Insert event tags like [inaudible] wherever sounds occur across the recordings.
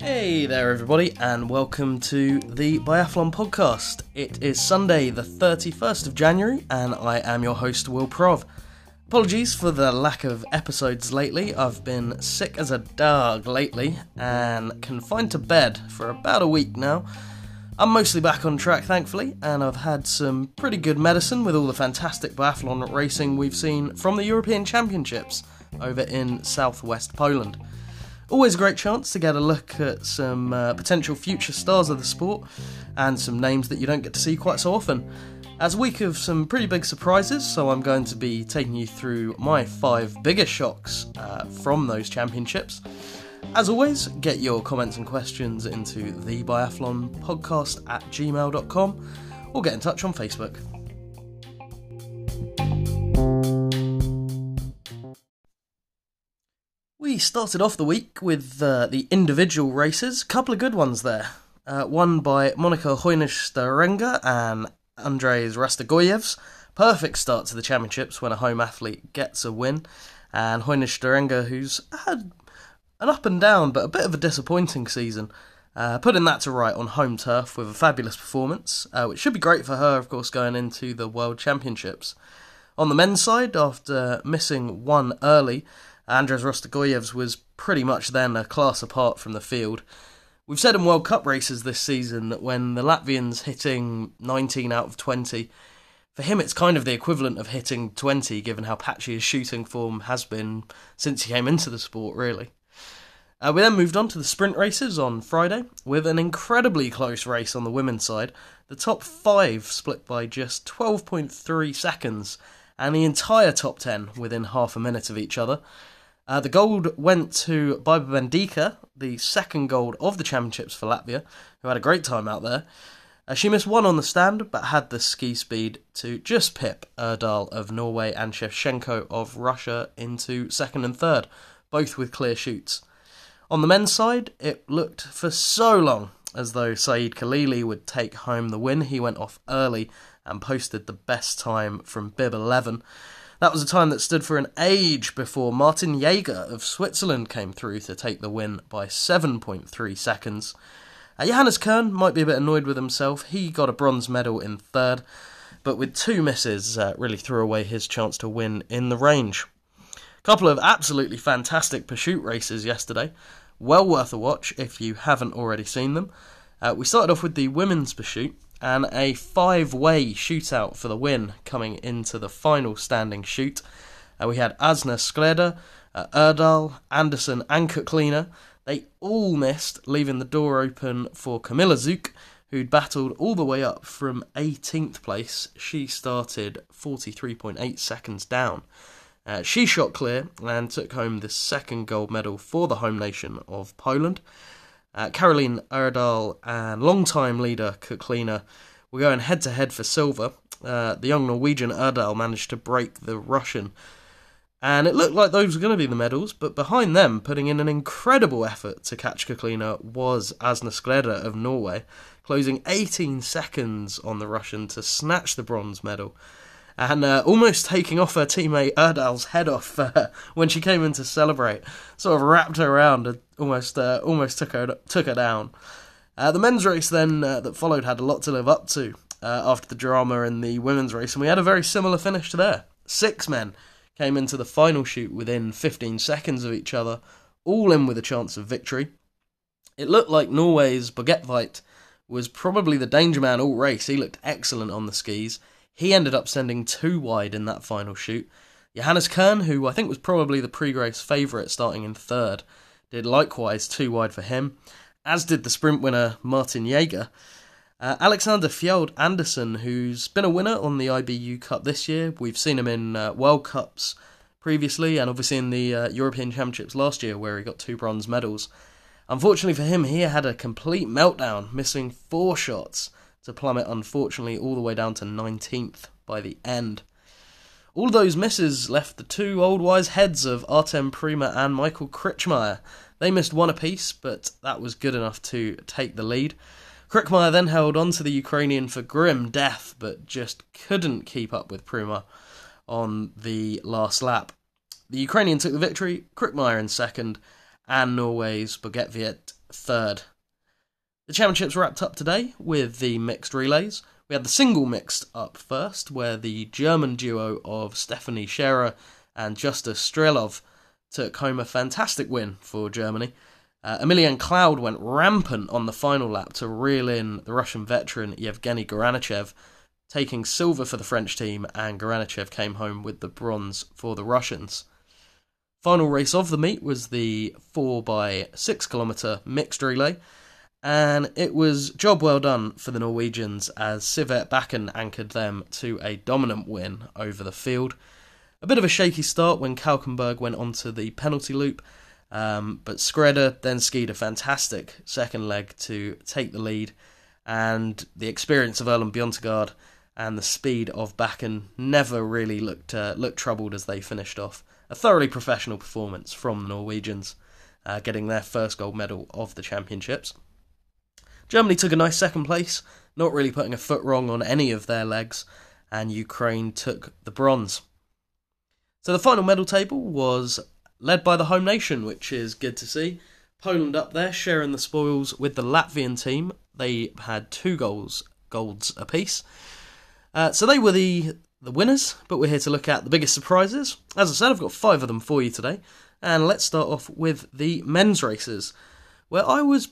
Hey there, everybody, and welcome to the Biathlon Podcast. It is Sunday, the 31st of January, and I am your host, Will Prov. Apologies for the lack of episodes lately. I've been sick as a dog lately and confined to bed for about a week now. I'm mostly back on track, thankfully, and I've had some pretty good medicine with all the fantastic biathlon racing we've seen from the European Championships over in southwest Poland. Always a great chance to get a look at some uh, potential future stars of the sport and some names that you don't get to see quite so often. As a week of some pretty big surprises, so I'm going to be taking you through my five biggest shocks uh, from those championships. As always, get your comments and questions into the biathlon podcast at gmail.com or get in touch on Facebook. Started off the week with uh, the individual races, couple of good ones there. Uh, one by Monika Hojnisz-Staręga and Andrejs Rastorgujevs. Perfect start to the championships when a home athlete gets a win. And Hojnisz-Staręga, who's had an up and down but a bit of a disappointing season, uh, putting that to right on home turf with a fabulous performance, uh, which should be great for her, of course, going into the World Championships. On the men's side, after missing one early, Andrejs Rastorgujevs was pretty much then a class apart from the field. We've said in World Cup races this season that when the Latvian's hitting 19 out of 20, for him it's kind of the equivalent of hitting 20, given how patchy his shooting form has been since he came into the sport, really. Uh, we then moved on to the sprint races on Friday, with an incredibly close race on the women's side. The top five split by just 12.3 seconds, and the entire top 10 within half a minute of each other. Uh, the gold went to Baiba Bendika, the second gold of the championships for Latvia, who had a great time out there. Uh, she missed one on the stand, but had the ski speed to just pip Erdal of Norway and Shevchenko of Russia into second and third, both with clear shoots. On the men's side, it looked for so long as though Saeed Khalili would take home the win. He went off early and posted the best time from bib 11. That was a time that stood for an age before Martin Jaeger of Switzerland came through to take the win by 7.3 seconds. Uh, Johannes Kühn might be a bit annoyed with himself. He got a bronze medal in third, but with two misses, uh, really threw away his chance to win in the range. A couple of absolutely fantastic pursuit races yesterday. Well worth a watch if you haven't already seen them. Uh, we started off with the women's pursuit and a five way shootout for the win coming into the final standing shoot. Uh, we had Åsne Skrede, uh, Erdal, Anderson, and Kuklina. They all missed, leaving the door open for Kamila Żuk, who'd battled all the way up from 18th place. She started 43.8 seconds down. Uh, she shot clear and took home the second gold medal for the home nation of Poland. Uh, Karoline Erdal and long-time leader Kuklina were going head to head for silver. Uh, the young Norwegian Erdal managed to break the Russian. And it looked like those were going to be the medals, but behind them, putting in an incredible effort to catch Kuklina, was Åsne Skrede of Norway, closing 18 seconds on the Russian to snatch the bronze medal and uh, almost taking off her teammate Erdal's head off uh, [laughs] when she came in to celebrate. Sort of wrapped her around and almost uh, almost took her took her down. Uh, the men's race then uh, that followed had a lot to live up to uh, after the drama in the women's race, and we had a very similar finish to there. Six men came into the final shoot within 15 seconds of each other, all in with a chance of victory. It looked like Norway's Bogetveit was probably the danger man all race. He looked excellent on the skis. He ended up sending two wide in that final shoot. Johannes Kühn, who I think was probably the pre race favourite starting in third, did likewise two wide for him, as did the sprint winner Martin Jaeger. Uh, Alexander Fjeld Andersen, who's been a winner on the IBU Cup this year, we've seen him in uh, World Cups previously, and obviously in the uh, European Championships last year, where he got two bronze medals. Unfortunately for him, he had a complete meltdown, missing four shots to plummet, unfortunately, all the way down to 19th by the end. All those misses left the two old wise heads of Artem Pryma and Michael Krčmář. They missed one apiece, but that was good enough to take the lead. Krčmář then held on to the Ukrainian for grim death, but just couldn't keep up with Pryma on the last lap. the Ukrainian took the victory, Krčmář in second, and Norway's Bogetveit third. The championships wrapped up today with the mixed relays. We had the single mixed up first, where the German duo of Stefanie Scherer and Justus Strelow took home a fantastic win for Germany. Uh, Emilien Claude went rampant on the final lap to reel in the Russian veteran Yevgeny Garanichev, taking silver for the French team, and Garanichev came home with the bronze for the Russians. Final race of the meet was the 4 by 6 kilometre mixed relay, and it was job well done for the Norwegians as Sivert Bakken anchored them to a dominant win over the field. A bit of a shaky start when Kalkenberg went onto the penalty loop, um, but Skrede then skied a fantastic second leg to take the lead, and the experience of Erlend Bjøntegaard and the speed of Bakken never really looked uh, looked troubled as they finished off. A thoroughly professional performance from the Norwegians, uh, getting their first gold medal of the championships. Germany took a nice second place, not really putting a foot wrong on any of their legs, and Ukraine took the bronze. So the final medal table was led by the home nation, which is good to see. Poland up there sharing the spoils with the Latvian team. They had two goals, golds apiece. Uh, so they were the the winners, but we're here to look at the biggest surprises. As I said, I've got five of them for you today, and let's start off with the men's races, where I was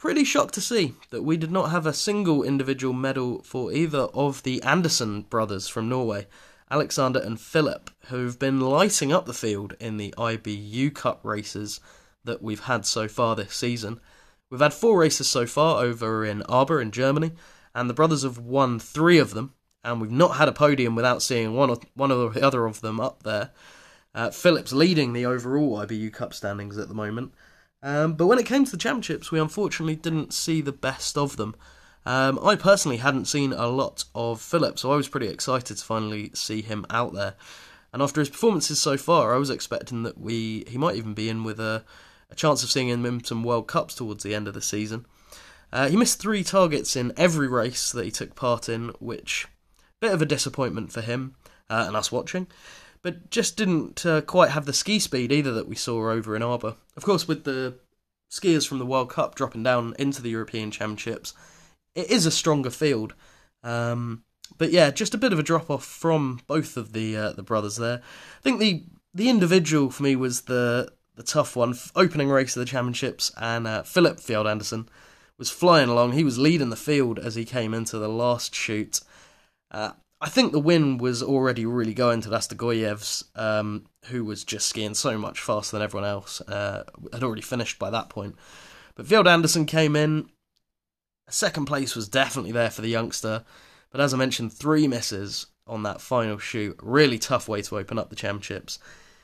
pretty shocked to see that we did not have a single individual medal for either of the Andersen brothers from Norway. Alexander and Philip, who've been lighting up the field in the IBU Cup races that we've had so far this season. We've had four races so far over in Arber in Germany, and the brothers have won three of them, and we've not had a podium without seeing one or one or the other of them up there. Uh, Phillips leading the overall IBU Cup standings at the moment, um, but when it came to the championships, we unfortunately didn't see the best of them. Um, I personally hadn't seen a lot of Philip, so I was pretty excited to finally see him out there. And after his performances so far, I was expecting that we he might even be in with a, a chance of seeing him in some World Cups towards the end of the season. Uh, he missed three targets in every race that he took part in, which bit of a disappointment for him uh, and us watching. But just didn't uh, quite have the ski speed either that we saw over in Arber. Of course, with the skiers from the World Cup dropping down into the European Championships, it is a stronger field. Um, but yeah, just a bit of a drop off from both of the uh, the brothers there. I think the the individual for me was the the tough one. Opening race of the championships, and uh, Filip Fjeld Andersen was flying along. He was leading the field as he came into the last shoot. Uh, I think the win was already really going to Rastorgujevs, um, who was just skiing so much faster than everyone else. Uh, had already finished by that point. But Fjeld Andersen came in, Second place was definitely there for the youngster, but as I mentioned, three misses on that final shoot. Really tough way to open up the championships.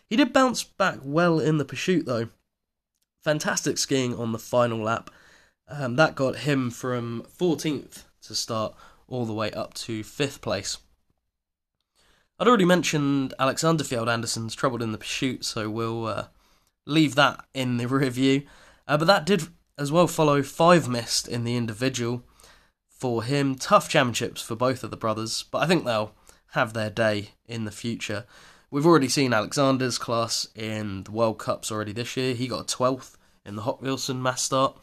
He did bounce back well in the pursuit though. Fantastic skiing on the final lap. Um, that got him from 14th to start all the way up to 5th place. I'd already mentioned Alexander Fjeld Andersen's troubled in the pursuit, so we'll uh, leave that in the [laughs] review. Uh, but that did as well follow five missed in the individual for him. Tough championships for both of the brothers, but I think they'll have their day in the future. We've already seen Alexander's class in the World Cups already this year. He got 12th in the Hochfilzen mass start,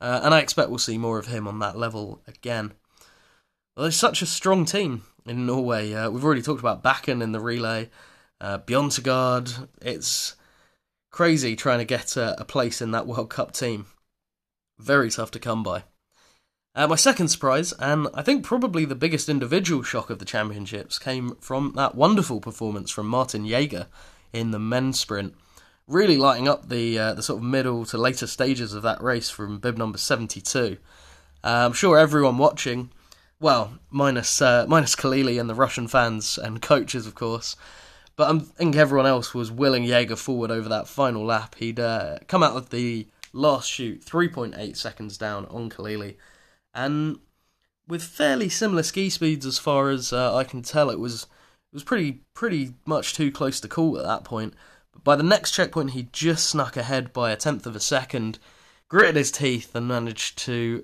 uh, and I expect we'll see more of him on that level again. Well, there's such a strong team in Norway. Uh, we've already talked about Bakken in the relay, uh, Bjøntegaard. It's crazy trying to get a, a place in that World Cup team. Very tough to come by. Uh, my second surprise, and I think probably the biggest individual shock of the championships, came from that wonderful performance from Martin Jaeger in the men's sprint. Really lighting up the uh, the sort of middle to later stages of that race from bib number 72. Uh, I'm sure everyone watching, well, minus uh, minus Khalili and the Russian fans and coaches, of course, but I think everyone else was willing Jaeger forward over that final lap. He'd uh, come out of the last shoot, 3.8 seconds down on Khalili. And with fairly similar ski speeds as far as uh, I can tell, it was it was pretty pretty much too close to call at that point. But by the next checkpoint, he just snuck ahead by a tenth of a second, gritted his teeth, and managed to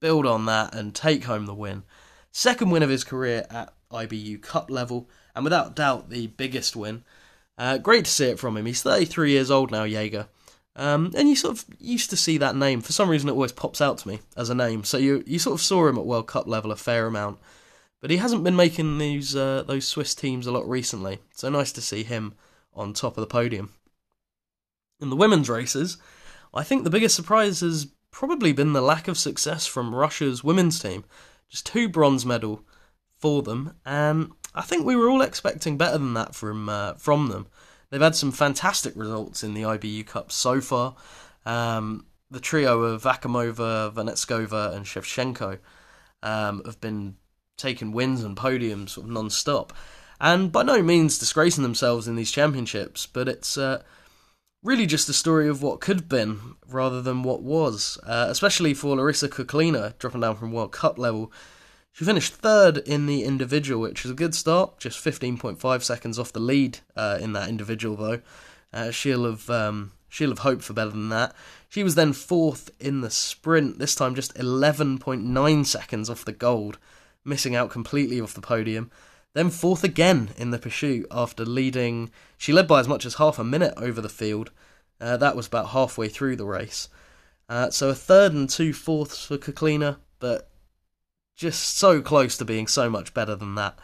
build on that and take home the win. Second win of his career at IBU Cup level, and without doubt the biggest win. Uh, great to see it from him. He's 33 years old now, Jaeger. Um, and you sort of used to see that name. For some reason, it always pops out to me as a name. So you you sort of saw him at World Cup level a fair amount, but he hasn't been making these uh, those Swiss teams a lot recently. So nice to see him on top of the podium. In the women's races, I think the biggest surprise has probably been the lack of success from Russia's women's team. Just two bronze medal for them, and I think we were all expecting better than that from uh, from them. They've had some fantastic results in the IBU Cup so far. Um, the trio of Akhomova, Vanetskova, and Shevchenko um, have been taking wins and podiums sort of non-stop, and by no means disgracing themselves in these championships. But it's uh, really just a story of what could have been rather than what was, uh, especially for Larissa Kuklinina dropping down from World Cup level she finished third in the individual, which is a good start, just 15.5 seconds off the lead uh, in that individual, though. Uh, she'll have um, she'll have hoped for better than that. She was then fourth in the sprint, this time just 11.9 seconds off the gold, missing out completely off the podium. Then fourth again in the pursuit after leading. She led by as much as half a minute over the field. Uh, that was about halfway through the race. Uh, so a third and two fourths for Kuklinina, but just so close to being so much better than that.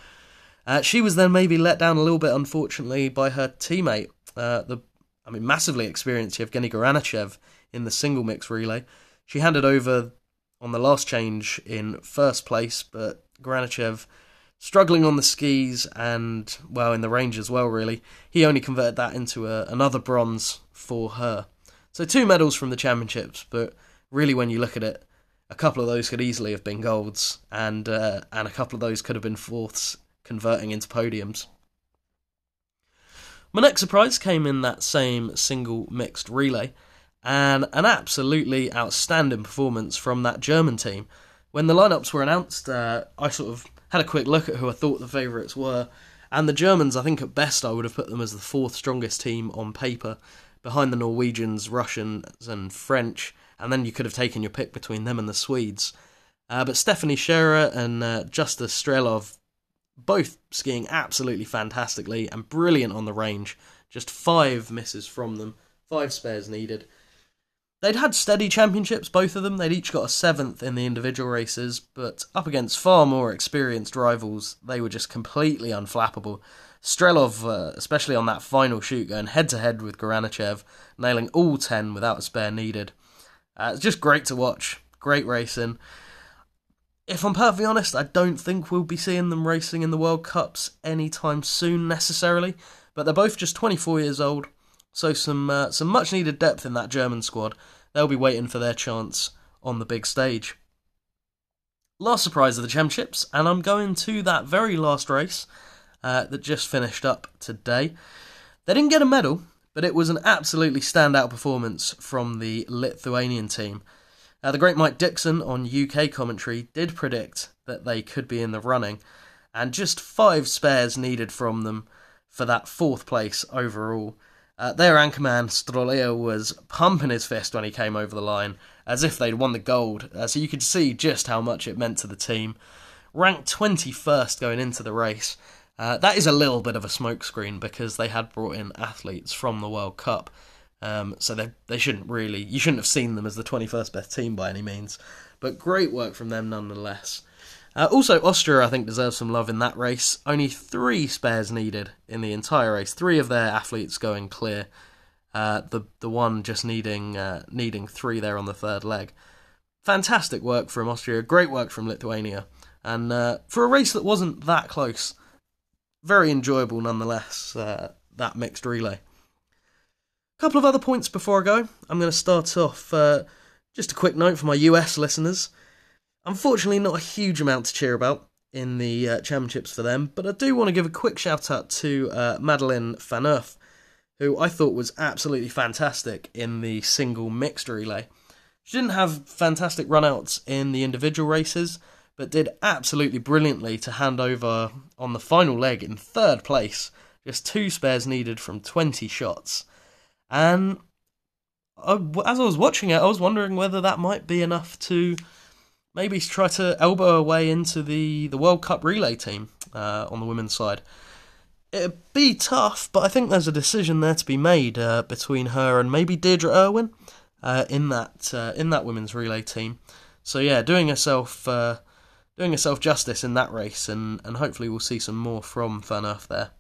Uh, she was then maybe let down a little bit, unfortunately, by her teammate, uh, the I mean, massively experienced Yevgeny Garanichev in the single mix relay. She handed over on the last change in first place, but Garanichev struggling on the skis and well in the range as well. Really, he only converted that into a, another bronze for her. So two medals from the championships, but really, when you look at it, a couple of those could easily have been golds, and uh, and a couple of those could have been fourths, converting into podiums. My next surprise came in that same single mixed relay, and an absolutely outstanding performance from that German team. When the lineups were announced, uh, I sort of had a quick look at who I thought the favourites were, and the Germans, I think at best, I would have put them as the fourth strongest team on paper, behind the Norwegians, Russians, and French and then you could have taken your pick between them and the Swedes. Uh, but Stefanie Scherer and uh, Justus Strelow both skiing absolutely fantastically and brilliant on the range. Just five misses from them, five spares needed. They'd had steady championships, both of them. They'd each got a seventh in the individual races, but up against far more experienced rivals, they were just completely unflappable. Strelow, uh, especially on that final shoot, going head to head with Garanichev, nailing all 10 without a spare needed. Uh, it's just great to watch. Great racing. If I'm perfectly honest, I don't think we'll be seeing them racing in the World Cups anytime soon necessarily. But they're both just 24 years old, so some uh, some much needed depth in that German squad. They'll be waiting for their chance on the big stage. Last surprise of the championships, and I'm going to that very last race uh, that just finished up today. They didn't get a medal, but it was an absolutely standout performance from the Lithuanian team. Uh, the great Mike Dixon on UK commentary did predict that they could be in the running, and just five spares needed from them for that fourth place overall. Uh, their anchorman Strolia was pumping his fist when he came over the line, as if they'd won the gold, uh, so you could see just how much it meant to the team. Ranked 21st going into the race, uh, that is a little bit of a smokescreen because they had brought in athletes from the World Cup, um, so they they shouldn't really you shouldn't have seen them as the 21st best team by any means. But great work from them nonetheless. Uh, also, Austria I think deserves some love in that race. Only three spares needed in the entire race. Three of their athletes going clear. Uh, the the one just needing uh, needing three there on the third leg. Fantastic work from Austria. Great work from Lithuania. And uh, for a race that wasn't that close very enjoyable nonetheless, uh, that mixed relay. A couple of other points before I go. I'm going to start off uh, just a quick note for my US listeners. Unfortunately, not a huge amount to cheer about in the uh, championships for them, but I do want to give a quick shout out to uh, Madeleine Phaneuf, who I thought was absolutely fantastic in the single mixed relay. She didn't have fantastic runouts in the individual races, but did absolutely brilliantly to hand over on the final leg in third place. Just two spares needed from 20 shots. And I, as I was watching it, I was wondering whether that might be enough to maybe try to elbow a way into the, the World Cup relay team uh, on the women's side. it'd be tough, but I think there's a decision there to be made uh, between her and maybe Deirdre Irwin uh, in that uh, in that women's relay team. So yeah, doing herself uh, doing herself justice in that race, and, and hopefully we'll see some more from Phaneuf there.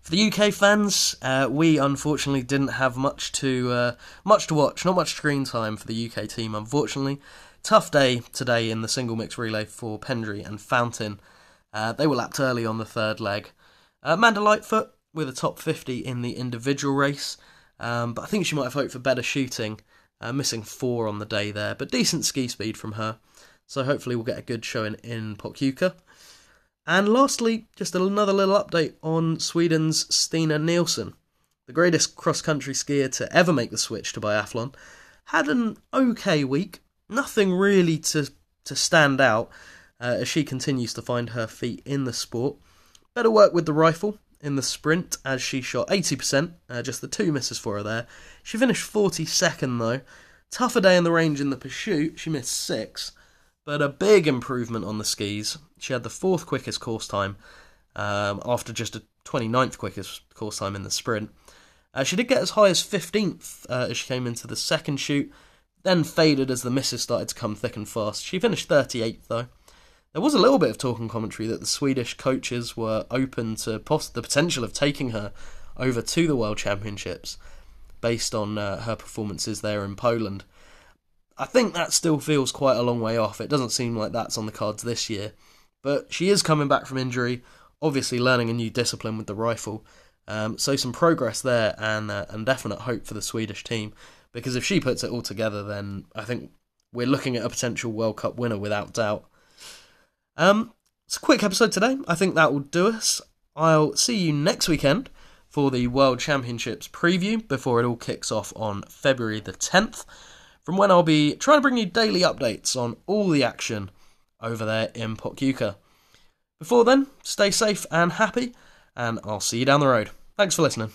For the UK fans, uh, we unfortunately didn't have much to uh, much to watch, not much screen time for the UK team. Unfortunately, tough day today in the single mix relay for Pendry and Fountain. Uh, they were lapped early on the third leg. Uh, Amanda Lightfoot with a top 50 in the individual race, um, but I think she might have hoped for better shooting, uh, missing four on the day there, but decent ski speed from her. So hopefully we'll get a good showing in Pokljuka. And lastly, just another little update on Sweden's Stina Nilsson, the greatest cross country skier to ever make the switch to biathlon. Had an okay week, nothing really to, to stand out uh, as she continues to find her feet in the sport. Better work with the rifle in the sprint as she shot 80%, uh, just the two misses for her there. She finished 42nd though. Tougher day in the range in the pursuit, she missed 6 but a big improvement on the skis. She had the fourth quickest course time um, after just a 29th quickest course time in the sprint. Uh, she did get as high as 15th uh, as she came into the second shoot, then faded as the misses started to come thick and fast. She finished 38th though. There was a little bit of talk and commentary that the Swedish coaches were open to the potential of taking her over to the World Championships based on uh, her performances there in Poland. I think that still feels quite a long way off. It doesn't seem like that's on the cards this year. But she is coming back from injury, obviously learning a new discipline with the rifle. Um, so some progress there and uh, and definite hope for the Swedish team because if she puts it all together, then I think we're looking at a potential World Cup winner without doubt. Um, it's a quick episode today. I think that will do us. I'll see you next weekend for the World Championships preview before it all kicks off on February the 10th from when I'll be trying to bring you daily updates on all the action over there in Pokljuka. Before then, stay safe and happy, and I'll see you down the road. Thanks for listening.